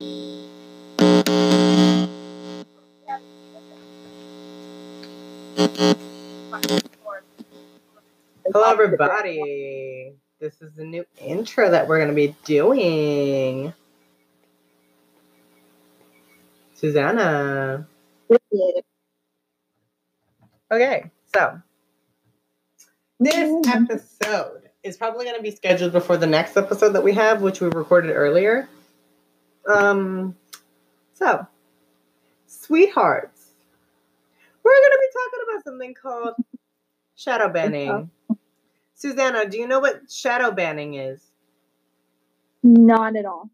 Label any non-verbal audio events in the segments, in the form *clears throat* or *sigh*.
Hello, everybody. This is the new intro that we're going to be doing. Susanna. Okay, so this episode is probably going to be scheduled before the next episode that we have, which we recorded earlier. Um, so, sweethearts, we're going to be talking about something called shadow banning. Susanna, do you know what shadow banning is? Not at all.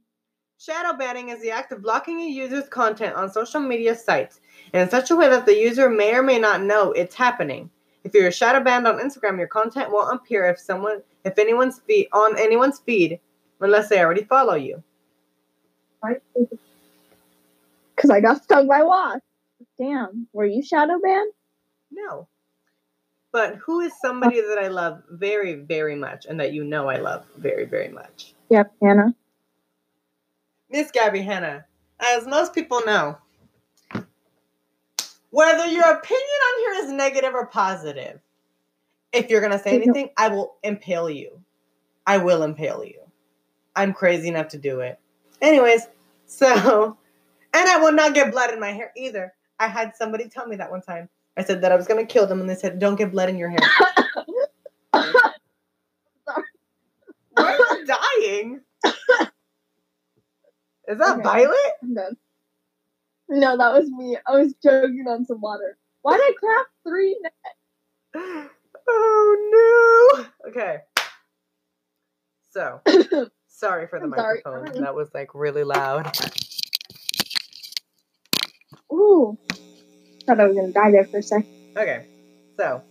Shadow banning is the act of blocking a user's content on social media sites in such a way that the user may or may not know it's happening. If you're shadow banned on Instagram, your content won't appear if someone if anyone's feed on anyone's feed unless they already follow you. Because I got stung by wasps. Damn. Were you shadow banned? No. But who is somebody that I love very, very much and that you know I love very, very much? Yep, Hanna. Miss Gabby Hanna, as most people know, whether your opinion on here is negative or positive, if you're going to say anything, I will impale you. I will impale you. I'm crazy enough to do it. Anyways, so, and I will not get blood in my hair either. I had somebody tell me that one time. I said that I was going to kill them, and they said, don't get blood in your hair. *laughs* Why are you dying? Is that Okay. Violet? I'm. No, that was me. I was joking on some water. Why did I craft three? Oh no. Okay. So, *laughs* sorry for the I'm sorry. microphone. That was like really loud. Ooh. Thought I was gonna die there for a sec. Okay. So,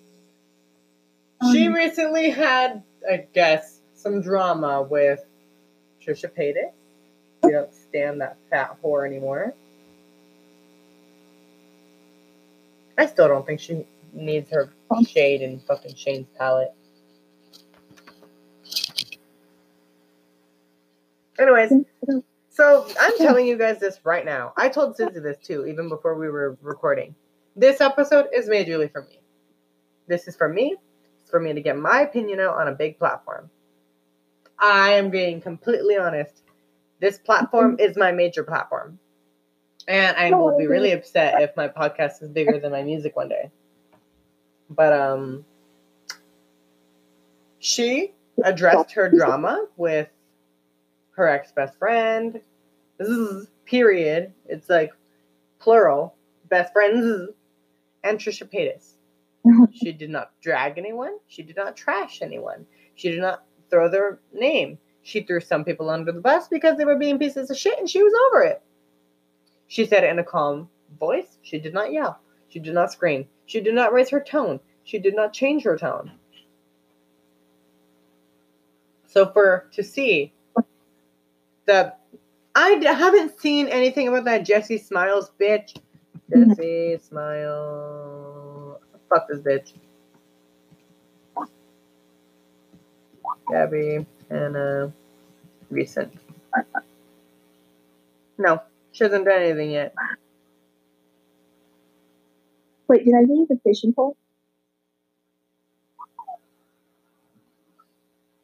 she Um, recently had, I guess, some drama with Trisha Paytas. We don't stand that fat whore anymore. I still don't think she needs her shade in fucking Shane's palette. Anyways, *laughs* so I'm telling you guys this right now. I told Susie this too, even before we were recording. This episode is majorly for me. This is for me. It's for me to get my opinion out on a big platform. I am being completely honest. This platform is my major platform. And I will be really upset if my podcast is bigger than my music one day. But um she addressed her drama with her ex best friend. This is period. It's like plural. Best friends and Trisha Paytas. *laughs* She did not drag anyone. She did not trash anyone. She did not throw their name. She threw some people under the bus because they were being pieces of shit and she was over it. She said it in a calm voice. She did not yell. She did not scream. She did not raise her tone. She did not change her tone. So for to see that I d- haven't seen anything about that Jessi Smiles bitch. Jessi *laughs* Smile. Fuck this bitch. Gabby and Hannah recent. No, she hasn't done anything yet. Wait, did I leave the fishing pole?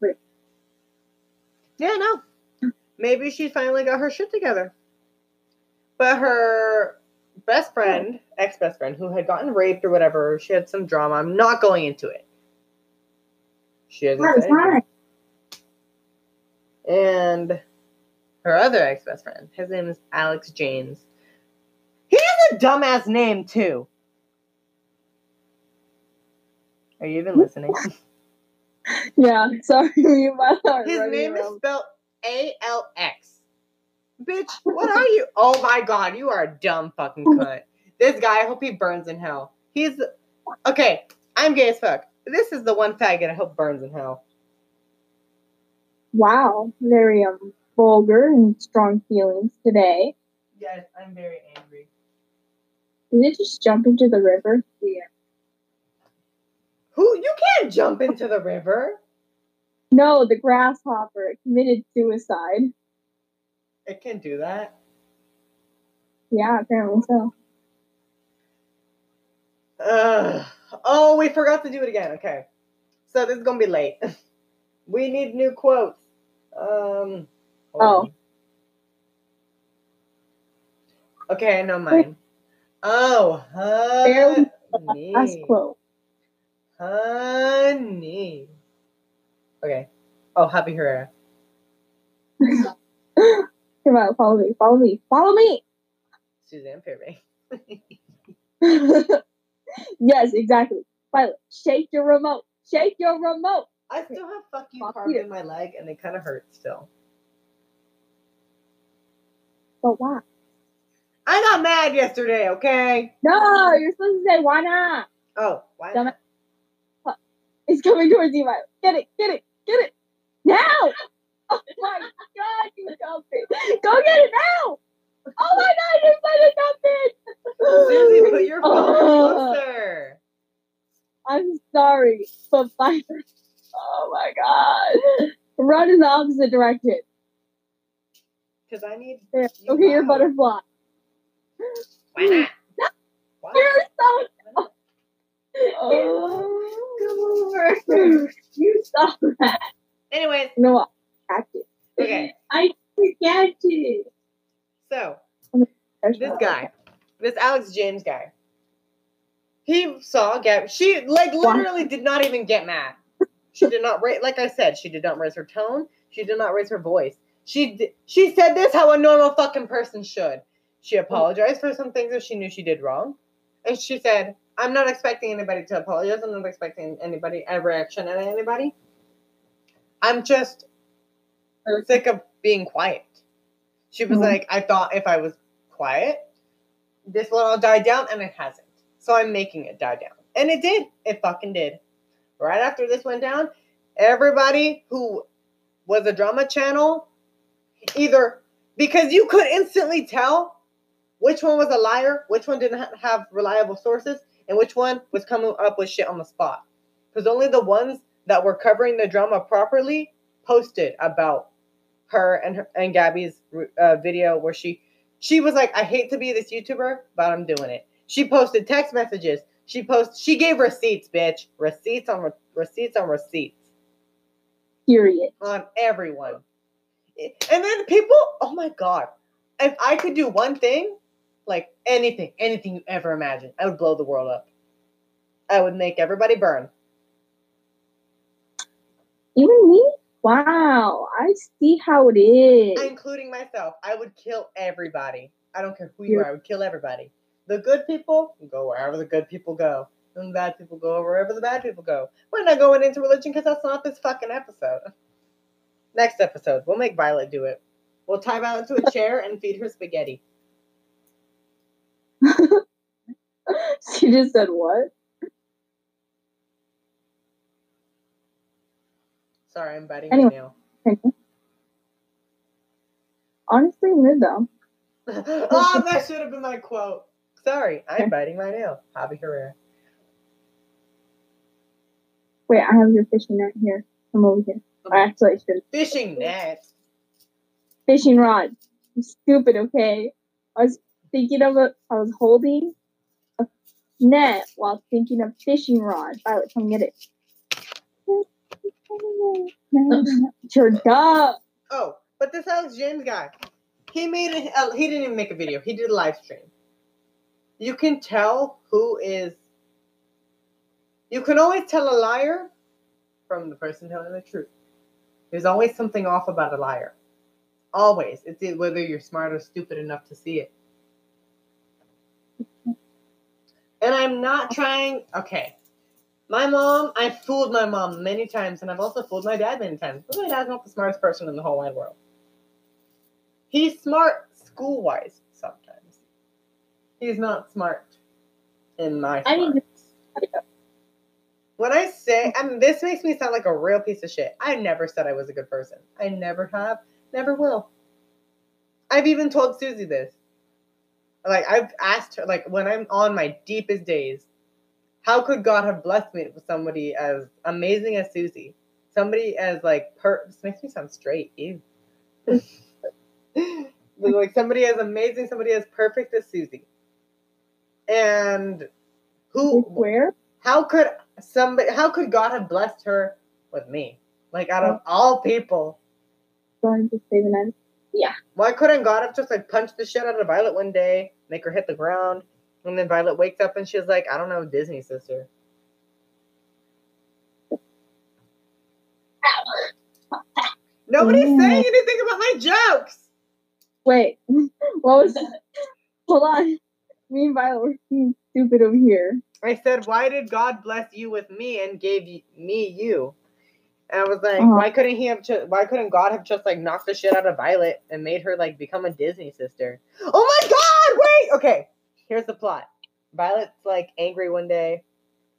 Wait. Yeah, no. Maybe she finally got her shit together. But her best friend, ex best friend, who had gotten raped or whatever, she had some drama. I'm not going into it. She hasn't said anything. And her other ex best friend, his name is Alx James. He has a dumbass name too. Are you even listening? *laughs* Yeah, sorry. *laughs* His name is spelled A L X. Bitch, *laughs* what are you? Oh my god, you are a dumb fucking cunt. This guy, I hope he burns in hell. He's okay. I'm gay as fuck. This is the one faggot I hope burns in hell. Wow, very um vulgar and strong feelings today. Yes, I'm very angry. Did it just jump into the river? Yeah. Who? You can't jump into the river. No, the grasshopper committed suicide. It can do that. Yeah, apparently so. Ugh. oh, we forgot to do it again. Okay. So this is gonna be late. *laughs* we need new quotes. Um Oh. on. Okay, I know mine. Oh, honey. Last quote. Honey. Okay. Oh, Happy Herrera. *laughs* Come on, follow me, follow me, follow me. Suzanne Fairbanks. *laughs* yes, exactly. Violet, shake your remote. Shake your remote. I still have fuck you Fuck carved you. in my leg and it kind of hurts still. But why? I got mad yesterday, okay? No, you're supposed to say why not? Oh, why Damn not? It's coming towards you, Violet. Get it, get it, get it. Now! Oh my god, you dumped it. Go get it now! Oh my god, you said it dumped it! Susie, put your phone Oh, closer. I'm sorry, but Violet. Oh my god. Run in the opposite direction. Because I need. There, You get your butterfly. Why not? Why? *gasps* You're so. Oh, come *laughs* over. You stop that. Anyways, No, know what? Act it. okay. I forget it. So, this guy, this Alx James guy, he saw Gab. She, like, literally did not even get mad. She did not raise, like I said, she did not raise her tone. She did not raise her voice. She d- she said this how a normal fucking person should. She apologized for some things that she knew she did wrong, and she said, "I'm not expecting anybody to apologize. I'm not expecting anybody a reaction at anybody. I'm just sick of being quiet." She was Mhm. like, "I thought if I was quiet, this will all die down, and it hasn't. So I'm making it die down, and it did. It fucking did. Right after this went down, everybody who was a drama channel, either because you could instantly tell which one was a liar, which one didn't have reliable sources, and which one was coming up with shit on the spot. Because only the ones that were covering the drama properly posted about her and her and Gabby's uh, video where she she was like, "I hate to be this YouTuber, but I'm doing it." She posted text messages. She post. She gave receipts, bitch. Receipts on re- receipts on receipts Period. on everyone. And then people, oh my god, if I could do one thing, like anything, anything you ever imagine, I would blow the world up. I would make everybody burn. Even me? Wow. I see how it is. including myself. I would kill everybody. I don't care who you are. I would kill everybody. The good people go wherever the good people go, and the bad people go wherever the bad people go. We're not going into religion because that's not this fucking episode. Next episode, we'll make Violet do it. We'll tie Violet to a chair and feed her spaghetti. She just said what? Sorry, I'm biting Anyway. my nail. Honestly, mid though. oh, that should have been my quote. Sorry, I'm biting my nail. Javi Herrera. Wait, I have your fishing net here. Come over here. Or Actually, I should. Fishing net. Fishing rod. I'm stupid, okay? I was thinking of a. I was holding net while thinking of fishing rod. Violet, come get it. *laughs* You're dumb. Oh, but this Alx James guy, he made it. Uh, he didn't even make a video. He did a live stream. You can tell who is. You can always tell a liar from the person telling the truth. There's always something off about a liar. Always. It's whether you're smart or stupid enough to see it. And I'm not trying. Okay. My mom, I fooled my mom many times, and I've also fooled my dad many times. But my dad's not the smartest person in the whole wide world. He's smart school wise sometimes. He's not smart in my I mean, when I say, and this makes me sound like a real piece of shit. I never said I was a good person. I never have, never will. I've even told Susie this. Like I've asked her, like when I'm on my deepest days, how could God have blessed me with somebody as amazing as Susie? Somebody as like per this makes me sound straight. Ew. *laughs* like somebody as amazing, somebody as perfect as Susie. And who Where? how could somebody how could God have blessed her with me? Like out of all people. Going to say the name. Why couldn't God have just like punched the shit out of Violet one day, make her hit the ground, and then Violet wakes up and she's like, I don't know, Disney sister. Nobody's saying anything about my jokes. Wait, *laughs* what was that? Hold on. Me and Violet were being stupid over here. I said, Why did God bless you with me and gave me you? And I was like, Uh-huh. Why couldn't he have? Ju- why couldn't God have just like knocked the shit out of Violet and made her like become a Disney sister? Oh my God! Wait. Okay. Here's the plot. Violet's like angry one day,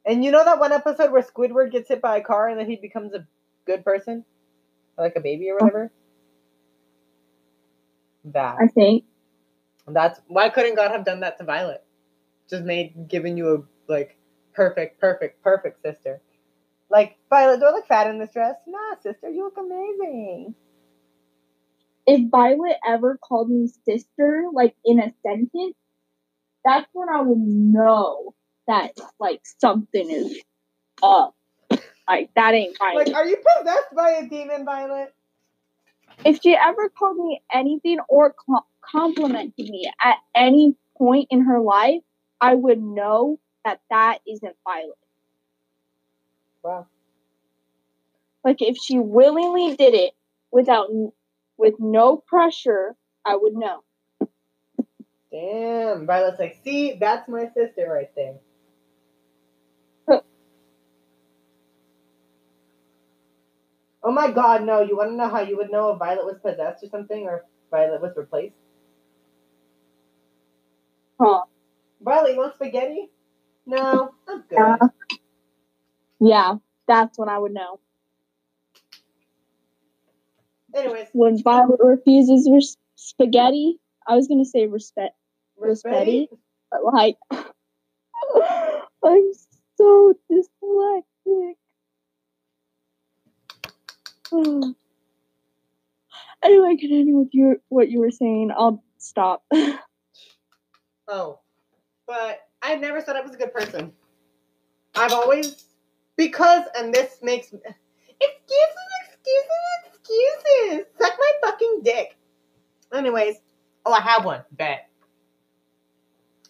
and you know that one episode where Squidward gets hit by a car and then he becomes a good person, Or, like a baby or whatever. That. I think. That's why couldn't God have done that to Violet? Just made giving you a like perfect, perfect, perfect sister. Like Violet, do I look fat in this dress? Nah, sister, you look amazing. If Violet ever called me sister, like in a sentence, that's when I would know that like something is up. Like that ain't Violet. Like, are you possessed by a demon, Violet? if she ever called me anything or co- complimented me at any point in her life, I would know that that isn't Violet. Like if she willingly did it without with no pressure, I would know. Damn. Violet's like, see, that's my sister right there. Huh. *laughs* oh my god, no. You want to know how you would know if Violet was possessed or something or if Violet was replaced? Huh. Violet, you want spaghetti? No, I'm good. Yeah, that's when I would know. Anyways, When Violet refuses res- spaghetti, I was gonna say respect, Respetti? but like, *laughs* I'm so dyslexic. *sighs* anyway, continue with your what you were saying. I'll stop. *laughs* Oh, but I never said I was a good person. I've always because, and this makes excuses, excuses, excuses. Suck my fucking dick. Anyways, oh, I have one. Bet.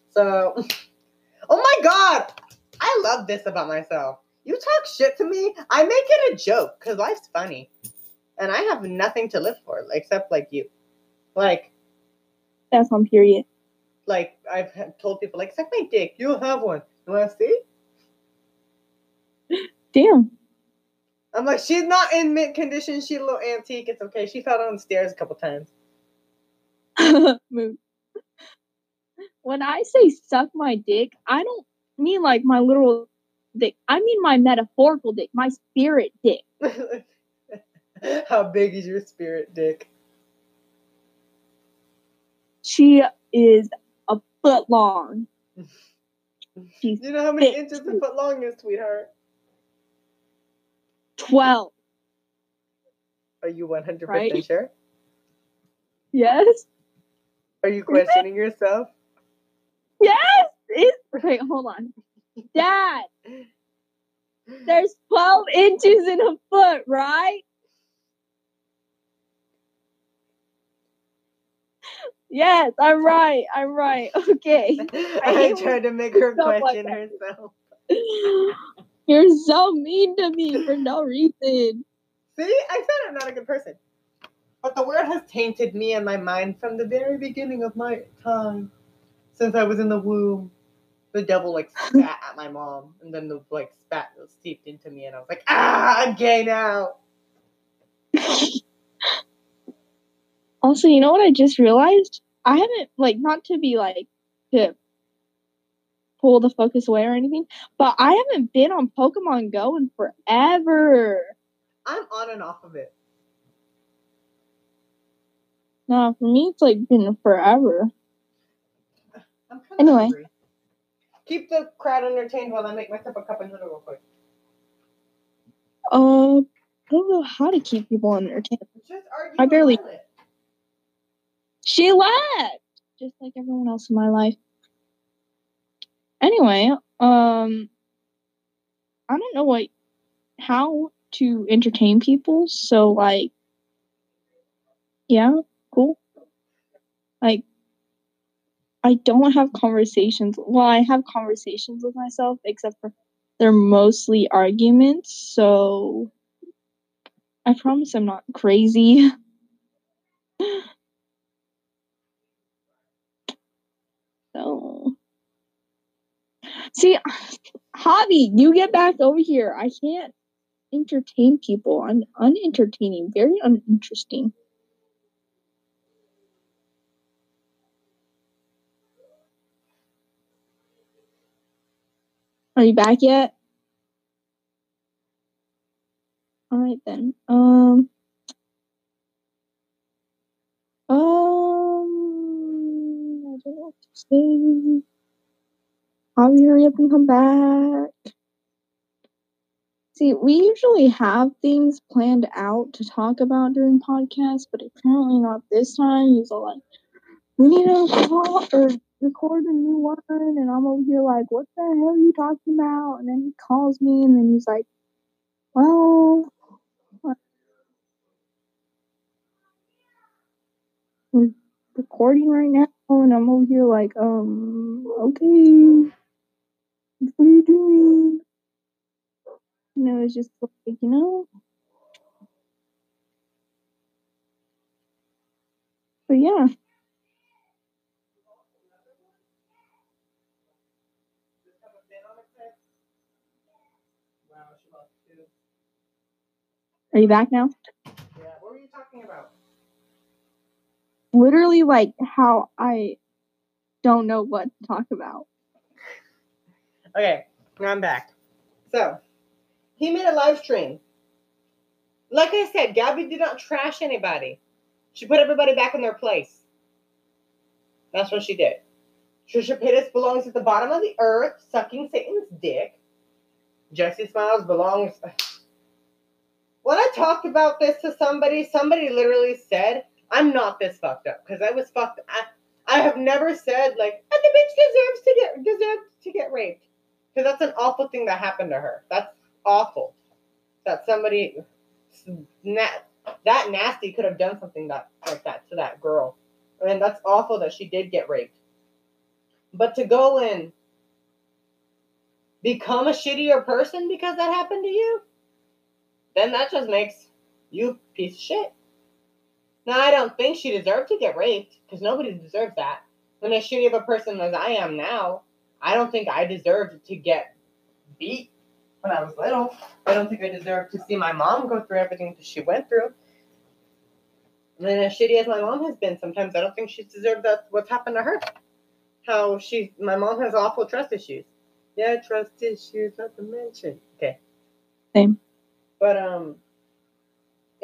So, *laughs* oh my god, I love this about myself. You talk shit to me, I make it a joke because life's funny, and I have nothing to live for except like you. Like, That's on period. like I've told people, like, suck my dick. You'll have one. You want to see? Damn. I'm like, she's not in mint condition. She's a little antique. It's okay. She fell down the stairs a couple times. *laughs* Move. When I say suck my dick, I don't mean like my literal dick. I mean my metaphorical dick, my spirit dick. *laughs* How big is your spirit dick? She is a foot long. *laughs* You know how many inches a foot long is, sweetheart? 12. Are you 100% Right? sure? Yes? Are you questioning yourself? Yes! It's, wait, hold on. Dad, there's 12 inches in a foot, right? Yes, I'm right. I'm right. Okay. *laughs* I tried to make her like question herself. *laughs* You're so mean to me for no reason. See, I said I'm not a good person. But the word has tainted me and my mind from the very beginning of my time. Since I was in the womb. The devil like *laughs* spat at my mom, and then the like spat was seeped into me, and I was like, ah, I'm gay now. *laughs* Also, you know what I just realized? I haven't like not to be like to pull the focus away or anything, but I haven't been on Pokemon Go in forever. I'm on and off of it. No, for me it's like been forever. I'm kind of Anyway. hungry. Keep the crowd entertained while I make myself a cup of noodle real quick. Uh, I don't know how to keep people entertained. I barely-. She left, just like everyone else in my life. Anyway, um, I don't know what how to entertain people. So like, yeah, cool. Like, I don't have conversations. Well, I have conversations with myself, except for they're mostly arguments. So I promise I'm not crazy. *laughs* so see, Hobby, you get back over here. I can't entertain people. I'm unentertaining, very uninteresting. Are you back yet? All right then. Um. Um. I don't know what to say. Hobby, hurry up and come back. See, we usually have things planned out to talk about during podcasts, but apparently not this time. He's all like, "We need to call or record a new one," and I'm over here like, "What the hell are you talking about?" And then he calls me, and then he's like, "Well, we're recording right now," and I'm over here like, "Um, okay, what are you doing?" You know, it's just like, you know. But yeah. Are you back now? Yeah, what were you talking about? Literally, like how I don't know what to talk about. *laughs* Okay, now I'm back. So, he made a live stream. Like I said, Gabby did not trash anybody. She put everybody back in their place. That's what she did. Trisha Paytas belongs at the bottom of the earth, sucking Satan's dick. Jessi Smiles belongs. When I talked about this to somebody, somebody literally said, I'm not this fucked up because I was fucked. I, I have never said like, and the bitch deserves to get deserves to get raped because that's an awful thing that happened to her. That's awful that somebody that that nasty could have done something that like that to that girl. And that's awful that she did get raped. But to go and become a shittier person because that happened to you, then that just makes you piece of shit. Now I don't think she deserved to get raped because nobody deserves that. When as shitty of a person as I am now, I don't think I deserved to get beat when I was little. I don't think I deserve to see my mom go through everything that she went through. And as shitty as my mom has been, sometimes I don't think she's deserved that what's happened to her. How she, my mom has awful trust issues. Yeah, trust issues, not to mention. Okay. Same. But um,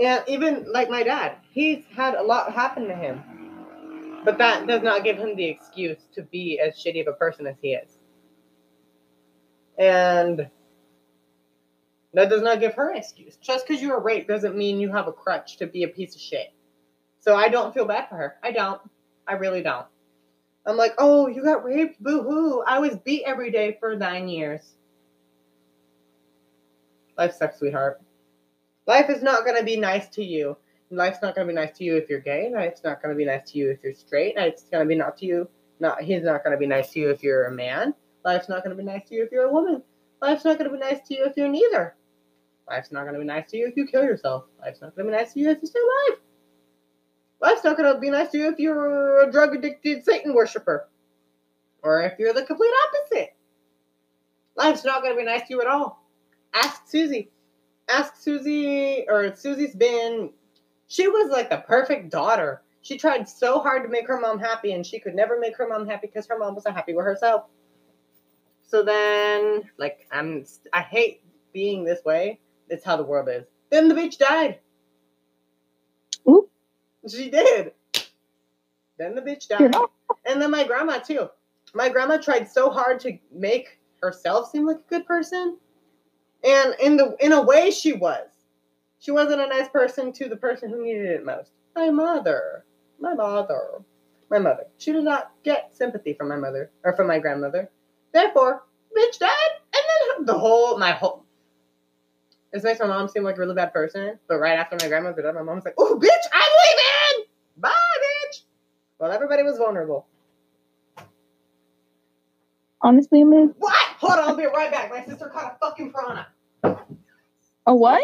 and even like my dad, he's had a lot happen to him. But that does not give him the excuse to be as shitty of a person as he is. And that does not give her an excuse. Just because you were raped doesn't mean you have a crutch to be a piece of shit. So I don't feel bad for her. I don't. I really don't. I'm like, oh, you got raped? Boo hoo. I was beat every day for nine years. Life sucks, sweetheart. Life is not going to be nice to you. Life's not going to be nice to you if you're gay. Life's not going to be nice to you if you're straight. Life's going to be not to you. Not he's not going to be nice to you if you're a man. Life's not going to be nice to you if you're a woman. Life's not going to be nice to you if you're neither. Life's not going to be nice to you if you kill yourself. Life's not going to be nice to you if you stay alive. Life's not going to be nice to you if you're a drug addicted Satan worshiper. Or if you're the complete opposite. Life's not going to be nice to you at all. Ask Susie. Ask Susie, or Susie's been, she was like the perfect daughter. She tried so hard to make her mom happy, and she could never make her mom happy because her mom wasn't happy with herself. So then, like, I'm, I hate being this way. It's how the world is. Then the bitch died. Oop. She did. Then the bitch died. and then my grandma too. My grandma tried so hard to make herself seem like a good person. And in the in a way she was. She wasn't a nice person to the person who needed it most. My mother. My mother. my mother. She did not get sympathy from my mother or from my grandmother. Therefore, bitch died, and then the whole my whole. This makes my mom seem like a really bad person, but right after my grandmother died, my mom was like, "Oh, bitch, I'm leaving. Bye, bitch." Well, everybody was vulnerable. Honestly, I'm gonna. What? Hold on, I'll be right back. My sister caught a fucking piranha. A what?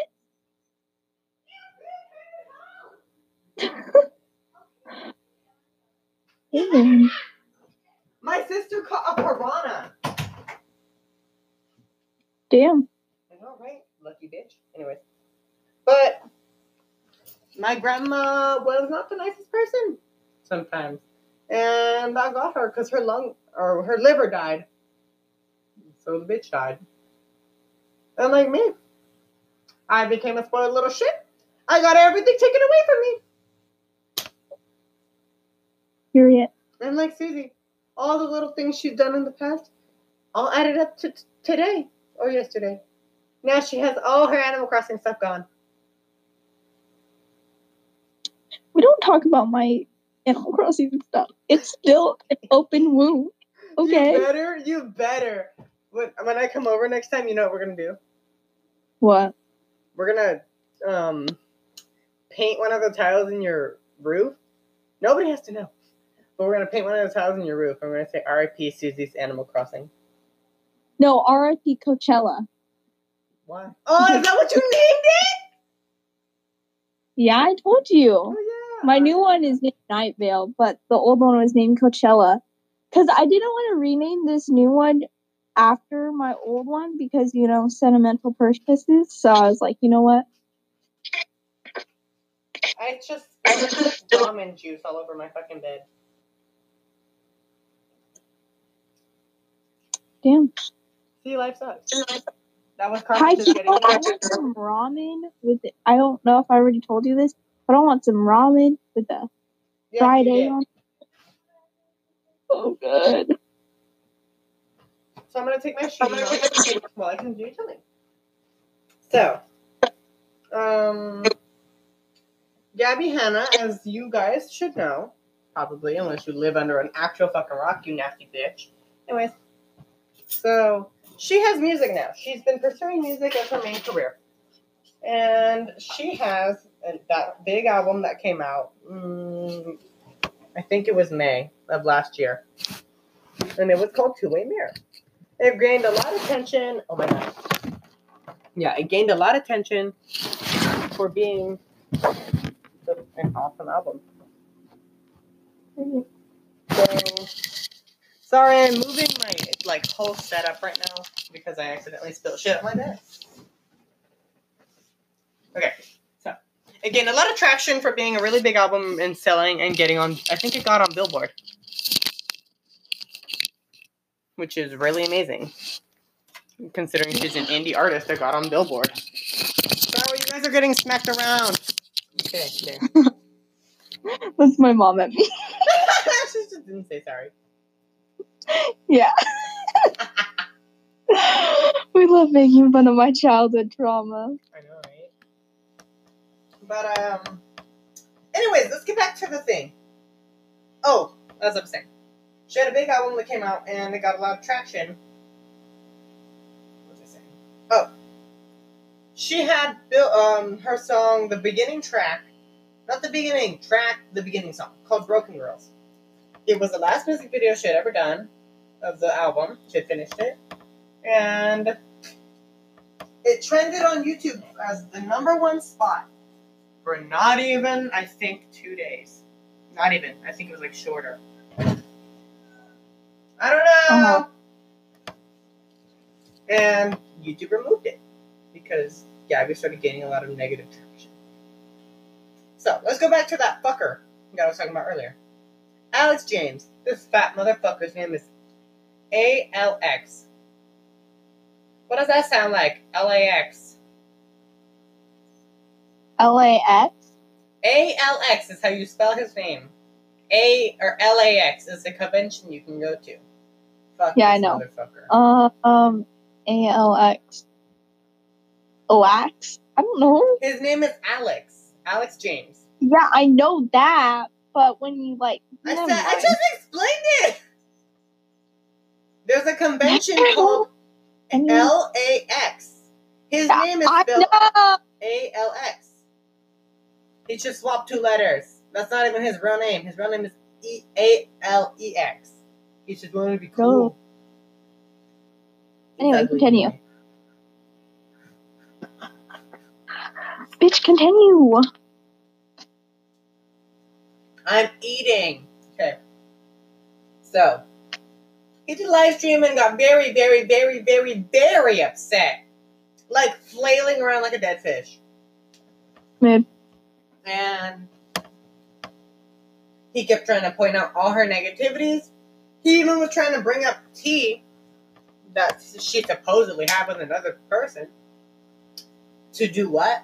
My sister caught a piranha. Damn. I know, right? Lucky bitch. Anyways. But my grandma was not the nicest person sometimes. And I got her because her lung or her liver died. So the bitch died. And like me, I became a spoiled little shit. I got everything taken away from me. Period. And like Susie, all the little things she's done in the past, all added up to t- today or yesterday. Now she has all her Animal Crossing stuff gone. We don't talk about my Animal Crossing stuff. It's still an open wound. Okay. You better, you better. When, when I come over next time, you know what we're gonna do? What? We're gonna um paint one of the tiles in your roof. Nobody has to know. But we're gonna paint one of the tiles in your roof. and we're gonna say R.I.P. Susie's Animal Crossing. No, RIP Coachella. Why? Oh, is that what you named it? Yeah, I told you. Oh yeah. My new one is named Night Vale, but the old one was named Coachella. Because I didn't want to rename this new one after my old one because, you know, sentimental purposes. So I was like, you know what? I just spilled ramen juice all over my fucking bed. Damn. See, life sucks. That was Hi, getting I want some ramen with it. I don't know if I already told you this, but I want some ramen with the Yes, fried egg on. Oh, good. So I'm gonna take my shoes off. Well, I can do something. So, um, Gabby Hanna, as you guys should know, probably unless you live under an actual fucking rock, you nasty bitch. Anyways, so she has music now. She's been pursuing music as her main career, and she has that big album that came out. Mm, I think it was May of last year, and it was called Two Way Mirror. It gained a lot of attention. Oh my god. Yeah, it gained a lot of attention for being an awesome album. So, sorry, I'm moving my like whole setup right now because I accidentally spilled shit on my desk. Okay, so again, a lot of traction for being a really big album and selling and getting on. I think it got on Billboard, which is really amazing considering she's an indie artist that got on Billboard. Sorry, you guys are getting smacked around. Okay, there. *laughs* That's my mom at me. *laughs* she just didn't say sorry. Yeah. we love making fun of my childhood trauma. I know, right? But um, anyways, let's get back to the thing. Oh, as I'm saying, she had a big album that came out and it got a lot of traction. What was I saying? Oh, she had built um her song, the beginning track, not the beginning track, the beginning song called "Broken Girls." It was the last music video she had ever done of the album. She had finished it, and it trended on YouTube as the number one spot for not even, I think, two days. Not even. I think it was like shorter. I don't know. Uh-huh. And YouTube removed it because Gabby started gaining a lot of negative traction. So let's go back to that fucker that I was talking about earlier. Alx James. This fat motherfucker's name is A L X. What does that sound like? L A X. LAX? A L X is how you spell his name. A or L A X is the convention you can go to. Fuck Yeah, I know. Uh, um, ALX. Lax? I don't know. His name is Alex. Alx James. Yeah, I know that, but when you like, I said I just explained it. There's a convention called LAX. His Yeah, name is spelled. A L X. He just swapped two letters. That's not even his real name. His real name is E A L E X. He just wanted to be cool. Anyway, ugly continue. Bitch, continue. I'm eating. Okay. So, he did live stream and got very, very, very, very, very upset. Like flailing around like a dead fish. Mid. And he kept trying to point out all her negativities. He even was trying to bring up tea that she supposedly had with another person. To do what?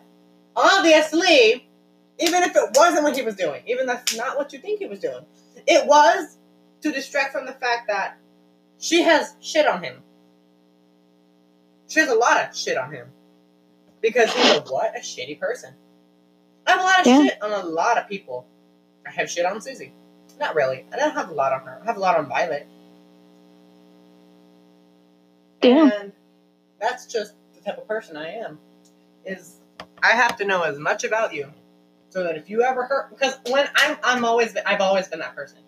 Obviously, even if it wasn't what he was doing, even that's not what you think he was doing, it was to distract from the fact that she has shit on him. She has a lot of shit on him. Because he's a what? A shitty person. I have a lot of Yeah. shit on a lot of people. I have shit on Susie. Not really. I don't have a lot on her. I have a lot on Violet. Damn. And that's just the type of person I am. Is I have to know as much about you so that if you ever hurt because when I'm I'm always I've always been that person.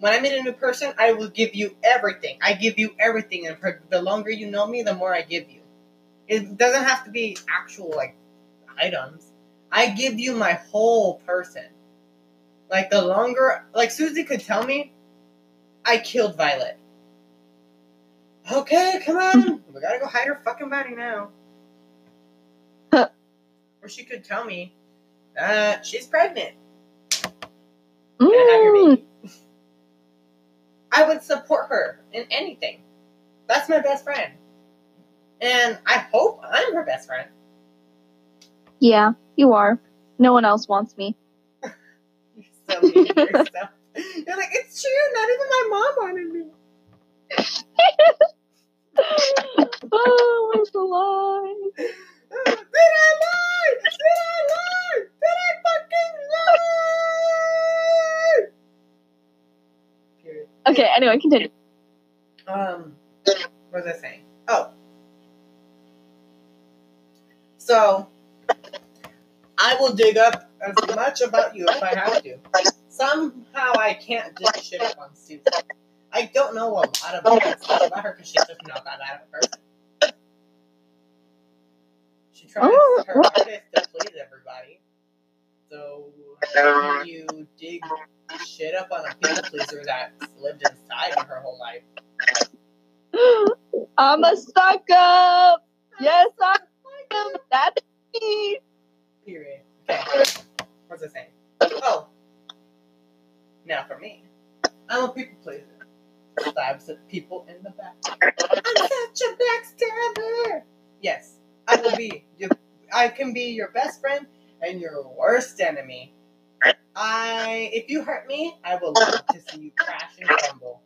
When I meet a new person, I will give you everything. I give you everything, and for the longer you know me, the more I give you. It doesn't have to be actual like items. I give you my whole person. Like the longer, like Susie could tell me, I killed Violet. Okay, come on, we gotta go hide her fucking body now. Huh. *laughs* or she could tell me, uh, she's pregnant. Can I have your Mm. I would support her in anything. That's my best friend. And I hope I'm her best friend. Yeah, you are. No one else wants me. *laughs* You're so mean to *laughs* yourself. You're like, it's true, not even my mom wanted me. oh, where's the line? Did I lie? Did I lie? Did I fucking lie? Okay, anyway, continue. Um, what was I saying? Oh. So, I will dig up as much about you if I have to. Somehow I can't dig shit up on Susie. I don't know a lot of bad stuff about her because she's just not that bad of a person. She tries Oh, her what? hardest to please everybody. So, how do you dig shit up on a people pleaser that lived inside of her whole life? *gasps* I'm a suck up. Yes, I am. A psychup. That's me. Period. Okay. What's it saying? Oh. Now for me. I'm a people pleaser. Stabs at people in the back. I'm such a backstabber. Yes. I will be your I can be your best friend and your worst enemy. I if you hurt me, I will love to see you crash and crumble.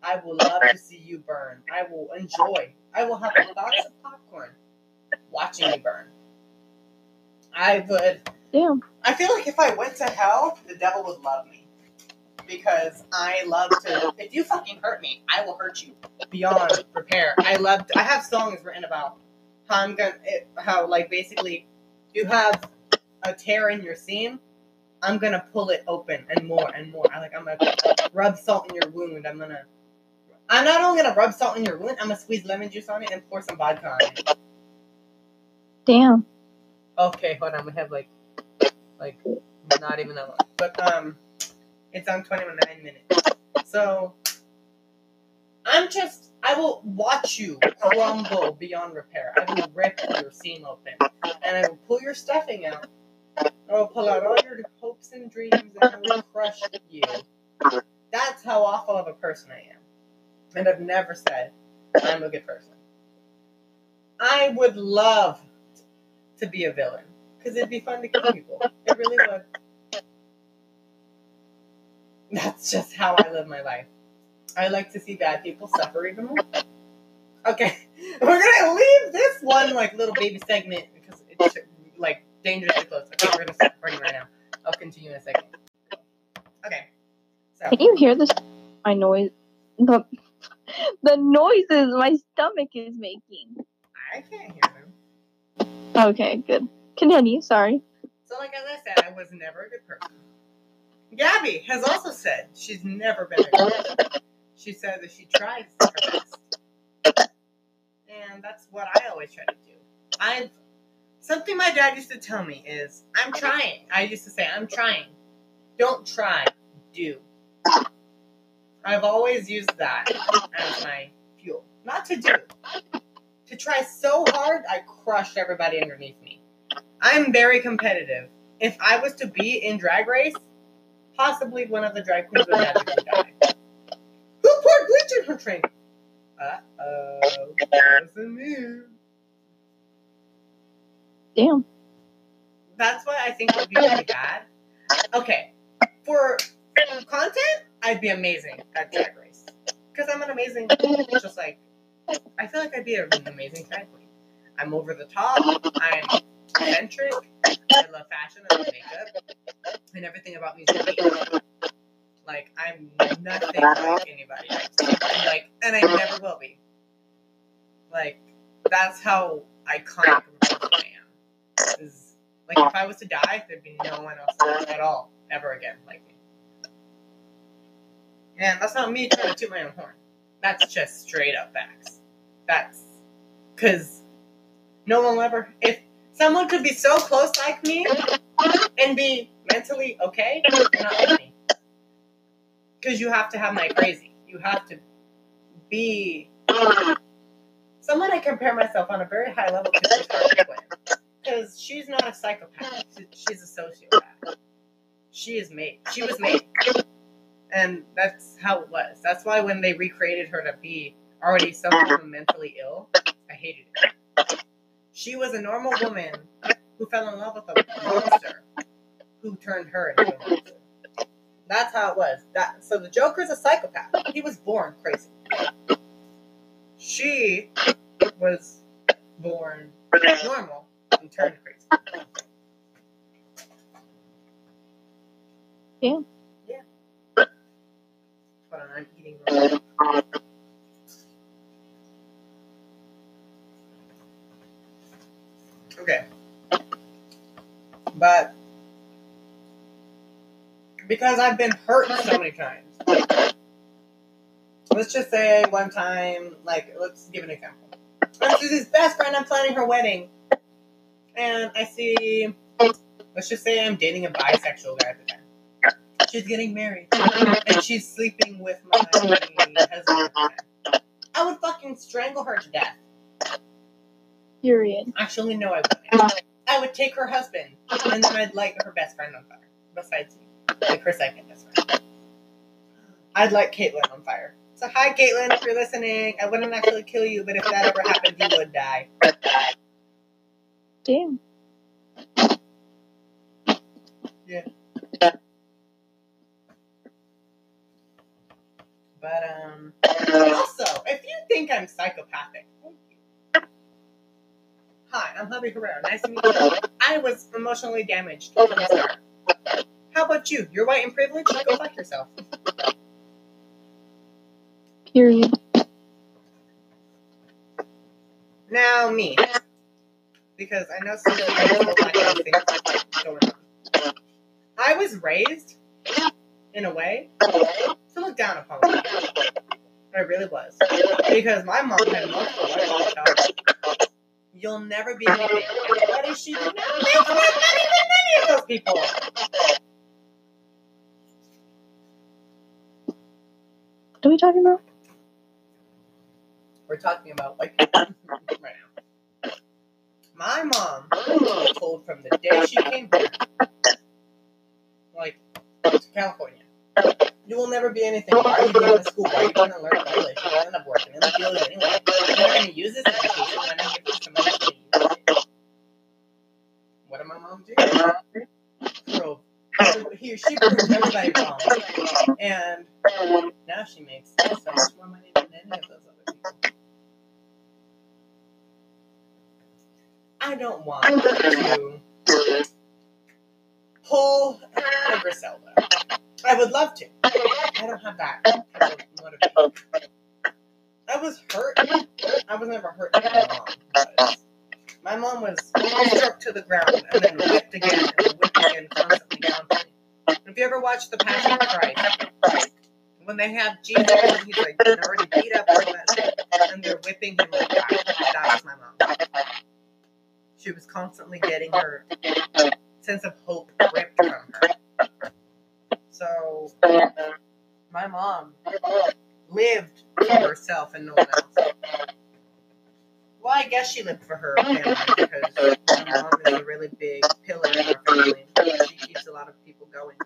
I will love to see you burn. I will enjoy. I will have a box of popcorn watching you burn. I would Damn. I feel like if I went to hell, the devil would love me. Because I love to. If you fucking hurt me, I will hurt you beyond repair. I love. I have songs written about how I'm gonna. It, how like basically, you have a tear in your seam. I'm gonna pull it open and more and more. I like. I'm gonna rub salt in your wound. I'm gonna. I'm not only gonna rub salt in your wound. I'm gonna squeeze lemon juice on it and pour some vodka on it. Damn. Okay, hold on. We have like, like, not even that long. But um, it's on 29 minutes. So, I'm just. I will watch you crumble beyond repair. I will rip your seam open, and I will pull your stuffing out. I will pull out all your hopes and dreams, and I will crush you. That's how awful of a person I am, and I've never said I'm a good person. I would love to be a villain because it'd be fun to kill people. It really would. That's just how I live my life. I like to see bad people suffer even more. Okay, *laughs* we're gonna leave this one like little baby segment because it's like dangerously close. Okay, we're gonna stop recording right now. I'll continue in a second. Okay. So Can you hear this? My noise. The the noises my stomach is making. I can't hear them. Okay, good. Continue. Sorry. So, like as I said, I was never a good person. Gabby has also said she's never been a good person. She said that she tries her best. And that's what I always try to do. I've something my dad used to tell me is I'm trying. I used to say, I'm trying. Don't try, do. I've always used that as my fuel. Not to do. To try so hard I crushed everybody underneath me. I'm very competitive. If I was to be in drag race, possibly one of the drag queens would magically die. Who poured bleach in her? Uh oh. That's a move. Damn. That's why I think would be really bad. Okay. For content, I'd be amazing at drag race. Because I'm an amazing, just like, I feel like I'd be an amazing drag queen. I'm over the top. I'm eccentric. I love fashion and makeup. And everything about me is. Like, I'm nothing like anybody else. And, like, and I never will be. Like, that's how iconic of a person I am. Is, like, if I was to die, there'd be no one else at all ever again like me. And that's not me trying to toot my own horn. That's just straight up facts. That's because no one will ever. If someone could be so close like me and be mentally okay, not like me. Because you have to have my crazy. You have to be someone I compare myself on a very high level to. Because she's not a psychopath. Mm. She's a sociopath. She is made. She was made. And that's how it was. That's why when they recreated her to be already someone mentally ill, I hated it. She was a normal woman who fell in love with a monster who turned her into a monster. That's how it was. That so the Joker's a psychopath. He was born crazy. She was born normal and turned crazy. Yeah. Yeah. Hold on, I'm eating. quick. Okay. But because I've been hurt so many times. Let's just say one time, like, let's give an example. Susie's best friend, I'm planning her wedding. And I see, let's just say I'm dating a bisexual guy at the time. She's getting married. And she's sleeping with my husband at the time. I would fucking strangle her to death. Period. Actually, no, I wouldn't. I would take her husband, and then I'd light her best friend on fire. Besides me, like her second best friend. I'd light Caitlyn on fire. So, hi, Caitlyn, if you're listening. I wouldn't actually kill you, but if that ever happened, you would die. Damn. But um, also, if you think I'm psychopathic, thank you. Hi, I'm Javi Herrera. Nice to meet you. I was emotionally damaged from the start. How about you? You're white and privileged. Go fuck yourself. Period. Now me, because I know some of you don't like those things going on. I was raised in a way to look down upon. women. I really was, because my mom had multiple wives as. You'll never be anything. What is she doing? now? Bitch, there's not even many of those people. What are we talking about? We're talking about white people *laughs* right now. My mom told from the day she came here, like to California, you will never be anything. Why are you going to school? Why are you going to learn English? You'll end up working in the field anyway. You're not going to use this education. Why not give somebody to use it? What did my mom do? Bro, here she proved everybody wrong, and now she makes so much more money than any of those I don't want to pull a Griselda. I would love to. I don't have that. I was hurt. I was never hurt. by My mom. was. My mom was struck to the ground and then whipped again and whipped again, constantly, constantly. If you ever watch The Passion of Christ, when they have Jesus and he's like already beat up and, and they're whipping him like that, that was my mom. She was constantly getting her sense of hope ripped from her. So my mom lived for herself and no one else. Well, I guess she lived for her family because my mom is a really big pillar in our family. She keeps a lot of people going.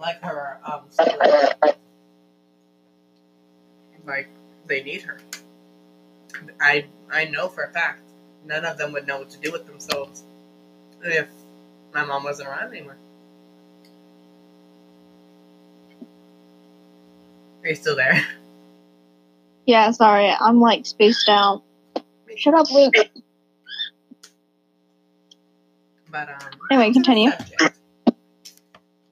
Like her um. Like they need her. I I know for a fact none of them would know what to do with themselves if my mom wasn't around anymore. Are you still there? *laughs* Yeah, sorry, I'm like spaced out. Shut up, Luke. But um. Anyway, continue.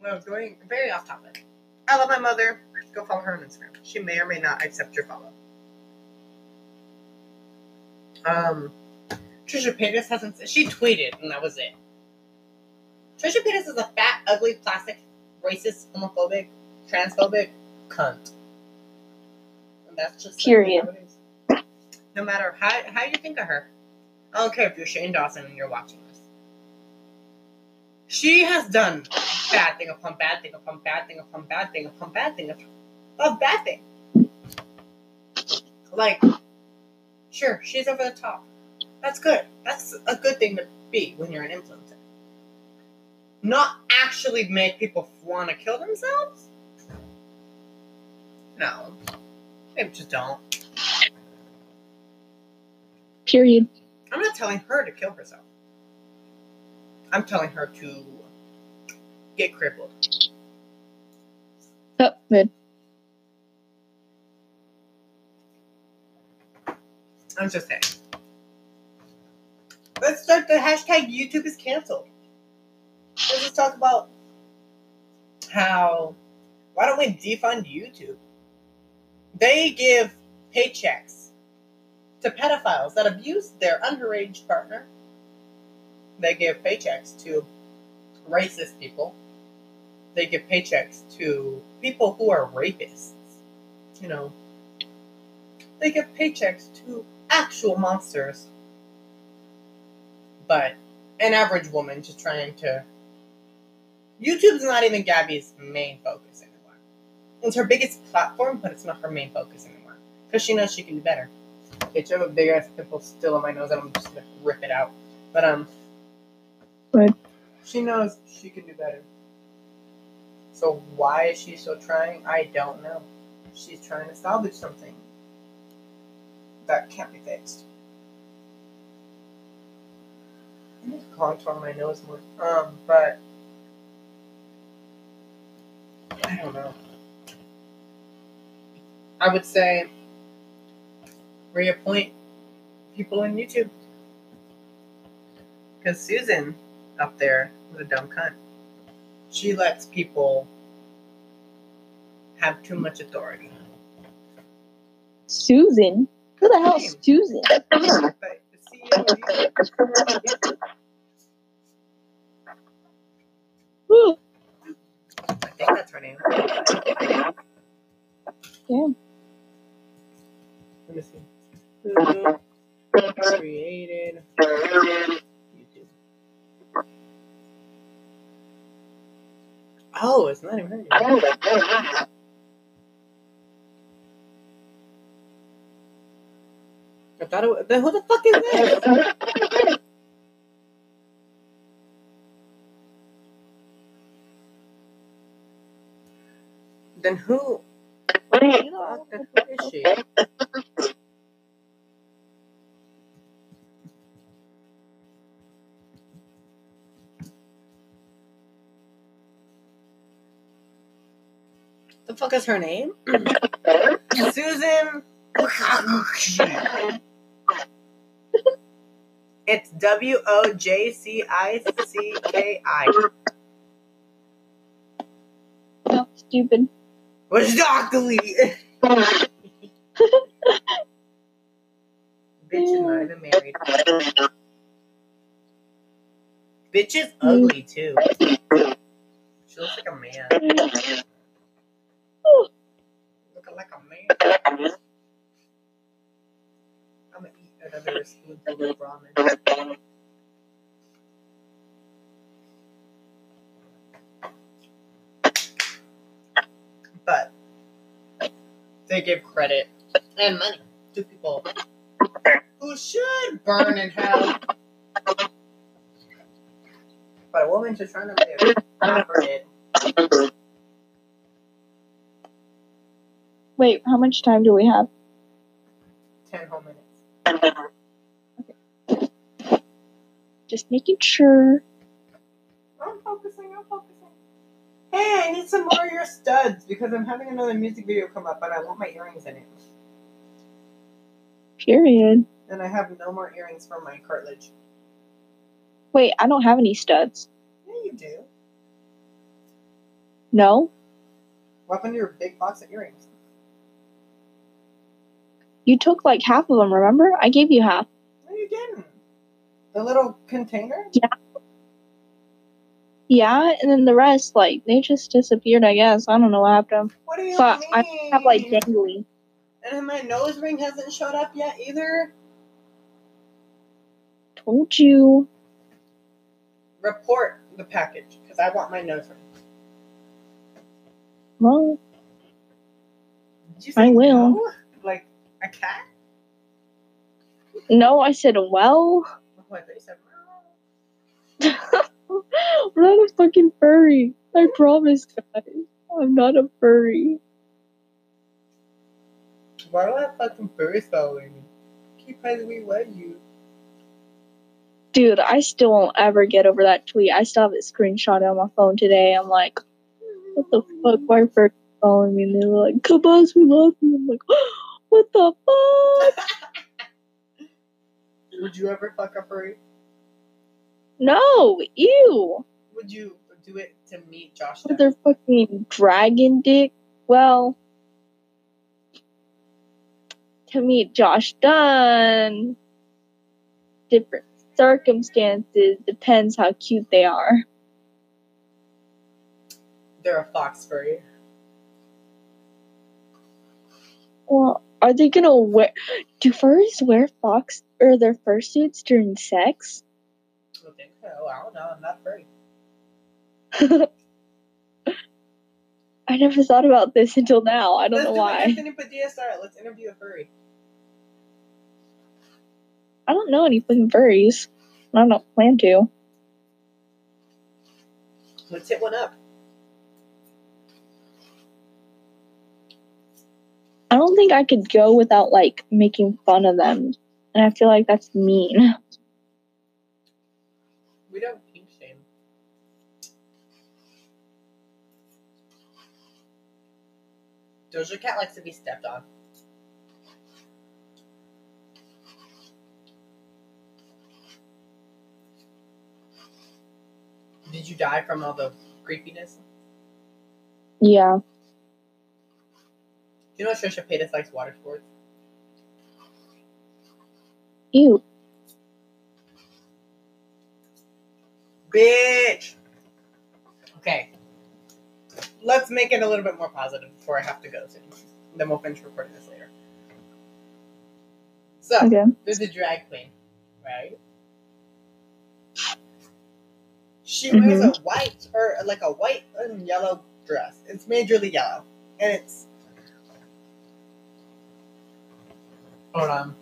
Well, going very off topic. I love my mother. Go follow her on Instagram. She may or may not accept your follow. Um, Trisha Paytas hasn't. She tweeted, and that was it. Trisha Paytas is a fat, ugly, plastic, racist, homophobic, transphobic cunt. And that's just Period. how it is. No matter how how you think of her, I don't care if you're Shane Dawson and you're watching this. She has done bad thing upon bad thing upon bad thing upon bad thing upon bad thing of bad thing. Like, sure, she's over the top. That's good. That's a good thing to be when you're an influencer. Not actually make people want to kill themselves? No. Maybe just don't. Period. I'm not telling her to kill herself. I'm telling her to get crippled. Oh, good. I'm just saying. Let's start the hashtag YouTube is canceled. Let's just talk about how why don't we defund YouTube? They give paychecks to pedophiles that abuse their underage partner. They give paychecks to racist people. They give paychecks to people who are rapists. You know, they give paychecks to actual monsters. But an average woman just trying to. YouTube's not even Gabby's main focus anymore. It's her biggest platform, but it's not her main focus anymore. Because she knows she can do better. Bitch, I have a big ass pimple still on my nose and I'm just gonna rip it out. But, um. Good. She knows she can do better. So why is she still trying? I don't know. She's trying to salvage something that can't be fixed. I need to contour my nose more. Um, but I don't know. I would say reappoint people in YouTube. Because Susan up there was a dumb cunt. She lets people have too much authority. Susan? Who the hell's Susan? But the CEO of YouTube, Whew. I think that's her name. Yeah. Let me see. Who created YouTube? Oh, it's not even her I thought it was. Then who the fuck is this? Then who? Fuck? Then who is she? The fuck is her name? *laughs* Susan. *laughs* It's W O J C I C K I. No, stupid. What's Dockley? *laughs* Bitch is not even married. Bitch is ugly too. She looks like a man. *laughs* Looking like a man. I'm gonna eat another spoonful of ramen. But they give credit and money to people who should burn in hell. But a woman just trying to live. Not for it. Wait, how much time do we have? Ten whole minutes. Just making sure. I'm focusing, I'm focusing. Hey, I need some more of your studs because I'm having another music video come up, but I want my earrings in it. Period. And I have no more earrings for my cartilage. Wait, I don't have any studs. Yeah, you do. No? What happened to your big box of earrings? You took like half of them, remember? I gave you half. No, you didn't. The little container? Yeah, Yeah, and then the rest, like, they just disappeared, I guess. I don't know what happened. What do you But mean? I have like dangly. And my nose ring hasn't showed up yet either. Told you. Report the package because I want my nose ring. Well, Did you say I will. no? A cat? no, I said, well. Oh, I said *laughs* no. I'm not a fucking furry. I promise, guys. I'm not a furry. Why do I have fucking furries following me? Keep hiding me, what you? Dude, I still won't ever get over that tweet. I still have it screenshot on my phone today. I'm like, what the fuck? Why are furries following me? And they were like, come on, we love you. I'm like, *gasps* oh, what the fuck? *laughs* Would you ever fuck a furry? No, ew. Would you do it to meet Josh? With their fucking dragon dick. Well, to meet Josh Dun, different circumstances, depends how cute they are. They're a fox furry. Well, are they gonna wear? Do furries wear fox or their fursuits during sex? I think so. I don't know. I'm not furry. *laughs* I never thought about this until now. I don't Let's know do why. DSR. Let's interview a furry. I don't know any fucking furries. I don't plan to. Let's hit one up. I don't think I could go without like making fun of them, and I feel like that's mean. We don't kink shame. Doja Cat likes to be stepped on. Did you die from all the creepiness? Yeah. You know Trisha Paytas likes water sports? Ew. Bitch! Okay. Let's make it a little bit more positive before I have to go soon. Then we'll finish recording this later. So, Okay. there's a drag queen, right? She Mm-hmm. wears a white or like a white and yellow dress. It's majorly yellow, and it's. Hold on.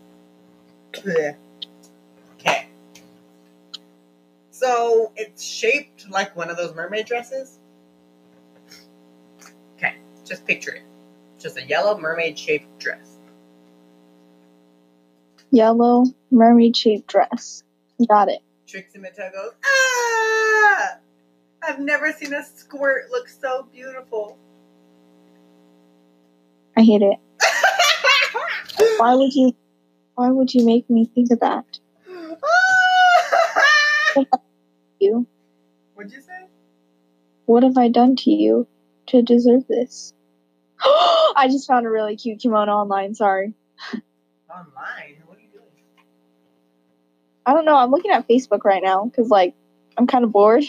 Okay. So it's shaped like one of those mermaid dresses. Okay, just picture it. Just a yellow mermaid shaped dress. Yellow mermaid shaped dress. Got it. Trixie Mattel goes, ah! I've never seen a squirt look so beautiful. I hate it. Why would you? Why would you make me think of that? *laughs* You. What'd you say? What have I done to you to deserve this? *gasps* I just found a really cute kimono online. Sorry. Online? What are you doing? I don't know. I'm looking at Facebook right now because, like, I'm kind of bored.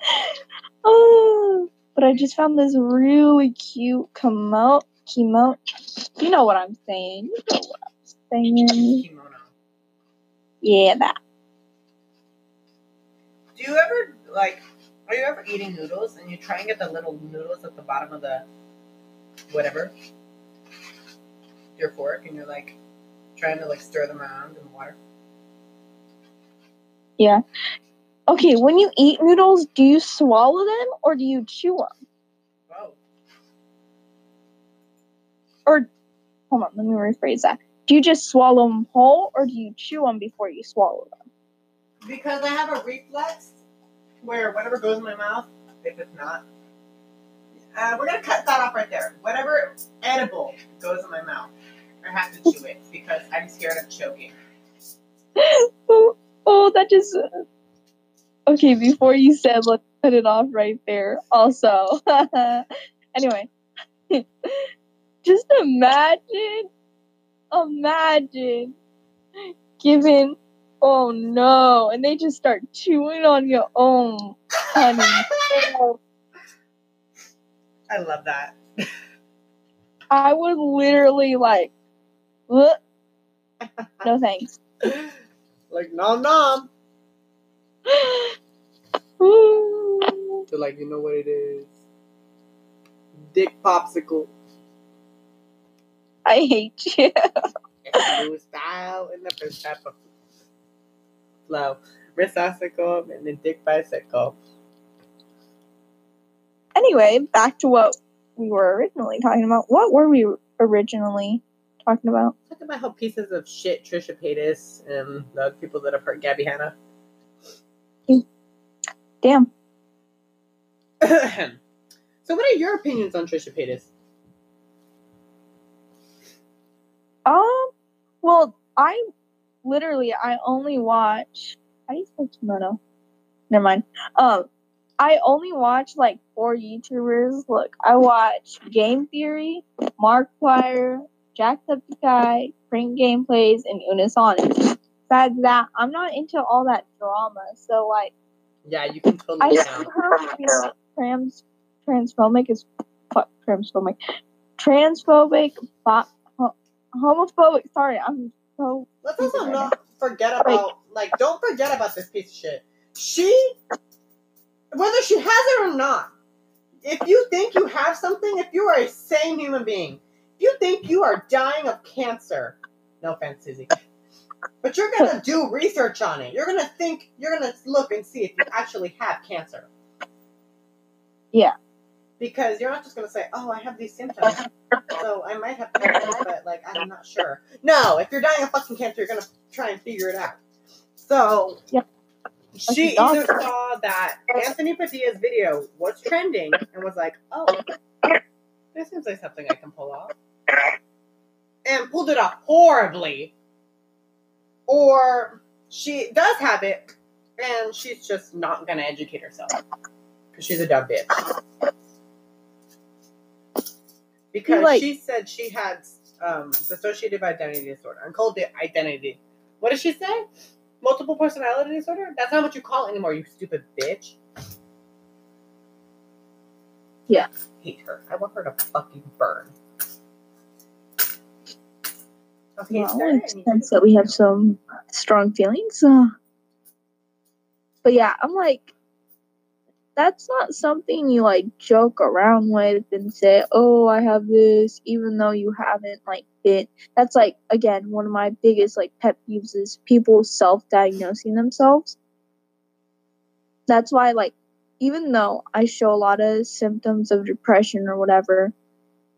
*laughs* oh, but I just found this really cute kimono. Kimono. You know what I'm saying. You know what I'm saying. Kimono. Yeah, that. Do you ever like? Are you ever eating noodles and you try and get the little noodles at the bottom of the whatever your fork and you're like trying to like stir them around in the water? Yeah. Okay, when you eat noodles, do you swallow them or do you chew them? Or, hold on, let me rephrase that. Do you just swallow them whole or do you chew them before you swallow them? because I have a reflex where whatever goes in my mouth, if it's not, uh, we're gonna cut that off right there. Whatever edible goes in my mouth, I have to chew it because I'm scared of choking. *laughs* oh, oh, that just. Okay, before you said let's cut it off right there. Also, *laughs* anyway, just imagine, imagine giving. Oh no! And they just start chewing on your own, honey. I love that. I would literally like, "Ugh." no thanks. like nom nom. *sighs* So like you know what it is. Dick popsicle. *laughs* I hate you. New style in the first type of flow. Wrist icicle and then dick bicycle. anyway, back to what we were originally talking about. What were we originally talking about? Talk about how pieces of shit Trisha Paytas and the people that have hurt Gabby Hanna. Damn. *clears throat* so what are your opinions on Trisha Paytas? Um. Well, I literally I only watch. How do you spell kimono? Never mind. Um, I only watch like four YouTubers. Look, I watch Game Theory, Markiplier, Jacksepticeye, Prank Gameplays, and Unisonic. Besides that, I'm not into all that drama. So like. Yeah, you can I totally count. her trans transphobic is fuck transphobic, transphobic, pho- ho- homophobic. Sorry, I'm so Let's also not forget about like don't forget about this piece of shit. She whether she has it or not, if you think you have something, if you are a sane human being, if you think you are dying of cancer, no offense, Susie. But you're gonna do research on it. You're gonna think you're gonna look and see if you actually have cancer. Yeah. Because you're not just gonna say, Oh, I have these symptoms. So I might have cancer, but like I'm not sure. No, if you're dying of fucking cancer, you're gonna try and figure it out. So Yep. she either saw that Anthony Padilla's video was trending and was like, "Oh, this seems like something I can pull off," and pulled it off horribly, or she does have it and she's just not gonna educate herself because she's a dumb bitch. Because Like- she said she had um, dissociative identity disorder and called it identity. What did she say? Multiple personality disorder? That's not what you call it anymore, you stupid bitch. Yeah. Hate her. I want her to fucking burn. Okay, Well, it sense that we have some strong feelings. Uh, but yeah, I'm like, that's not something you like joke around with and say, "Oh, I have this," even though you haven't like been. That's like again one of my biggest like pet peeves is people self-diagnosing themselves. That's why like even though I show a lot of symptoms of depression or whatever,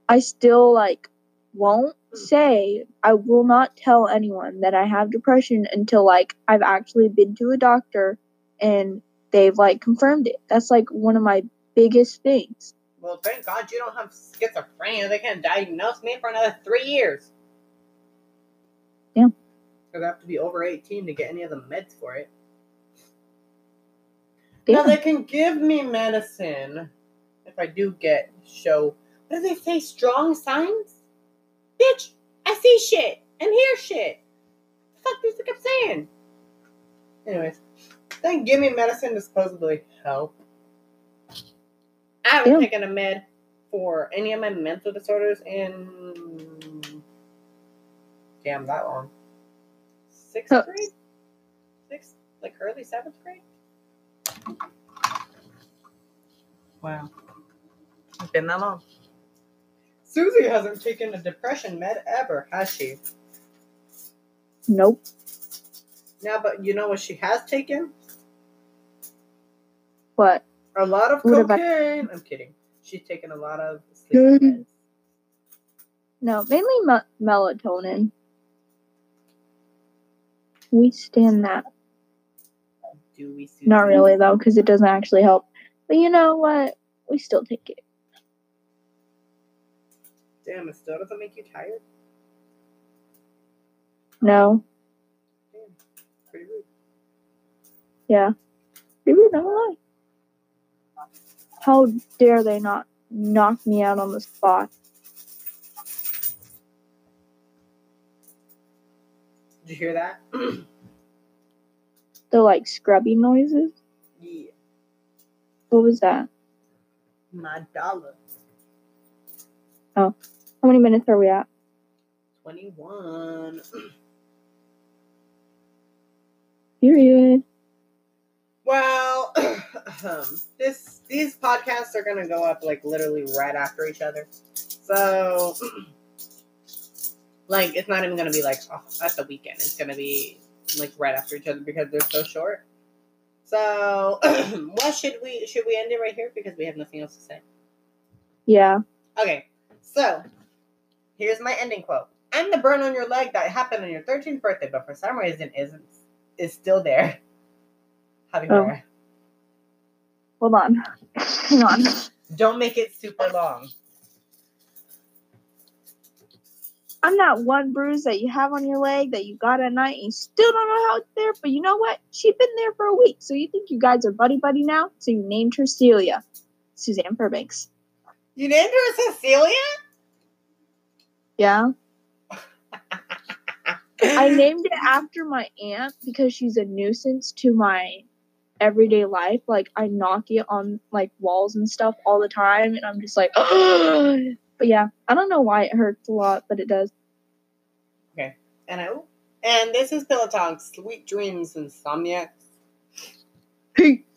I still like won't hmm. say I will not tell anyone that I have depression until like I've actually been to a doctor and they've like confirmed it. That's like one of my biggest things. Well, thank God you don't have schizophrenia. They can't diagnose me for another three years. Yeah. Because I have to be over 18 to get any of the meds for it. Now they can give me medicine if I do get show. What do they say? Strong signs? Bitch, I see shit and hear shit. The fuck does they keep saying? Anyways, they give me medicine to supposedly help. I haven't Yeah. taken a med for any of my mental disorders in damn that long. Sixth Huh. grade? Sixth, like early seventh grade? Wow. It's been that long. Susie hasn't taken a depression med ever, has she? Nope. Now, but you know what she has taken? What? A lot of What about- cocaine. I'm kidding. She's taken a lot of sleep meds. No, mainly me- melatonin. We stand that. Do we, Susie? Not really though, because it doesn't actually help. But you know what? We still take it. Damn, it still doesn't make you tired? No. Damn. Pretty rude. Yeah. Maybe not lie. How dare they not knock me out on the spot? Did you hear that? The like scrubby noises. yeah. What was that? My dollar. Oh. How many minutes are we at? 21. *clears throat* Period. Well, *clears throat* um, this these podcasts are gonna go up like literally right after each other. So, *clears throat* like, it's not even gonna be like oh, at the weekend. It's gonna be like right after each other because they're so short. So, *clears throat* what should we should we end it right here because we have nothing else to say? Yeah. Okay, so here's my ending quote. I'm the burn on your leg that happened on your 13th birthday, but for some reason isn't is still there. *laughs* Oh. Hold on. Hang on. Don't make it super long. I'm not one bruise that you have on your leg that you got at night and you still don't know how it's there, but you know what? She's been there for a week, so you think you guys are buddy buddy now? So you named her Celia. Suzanne Fairbanks. You named her Cecilia? Yeah. I named it after my aunt because she's a nuisance to my everyday life. Like I knock it on like walls and stuff all the time, and I'm just like, Ugh! *gasps* but yeah, I don't know why it hurts a lot, but it does. Okay, and I, and this is Pillow Talk. Sweet dreams, insomniacs. Peace.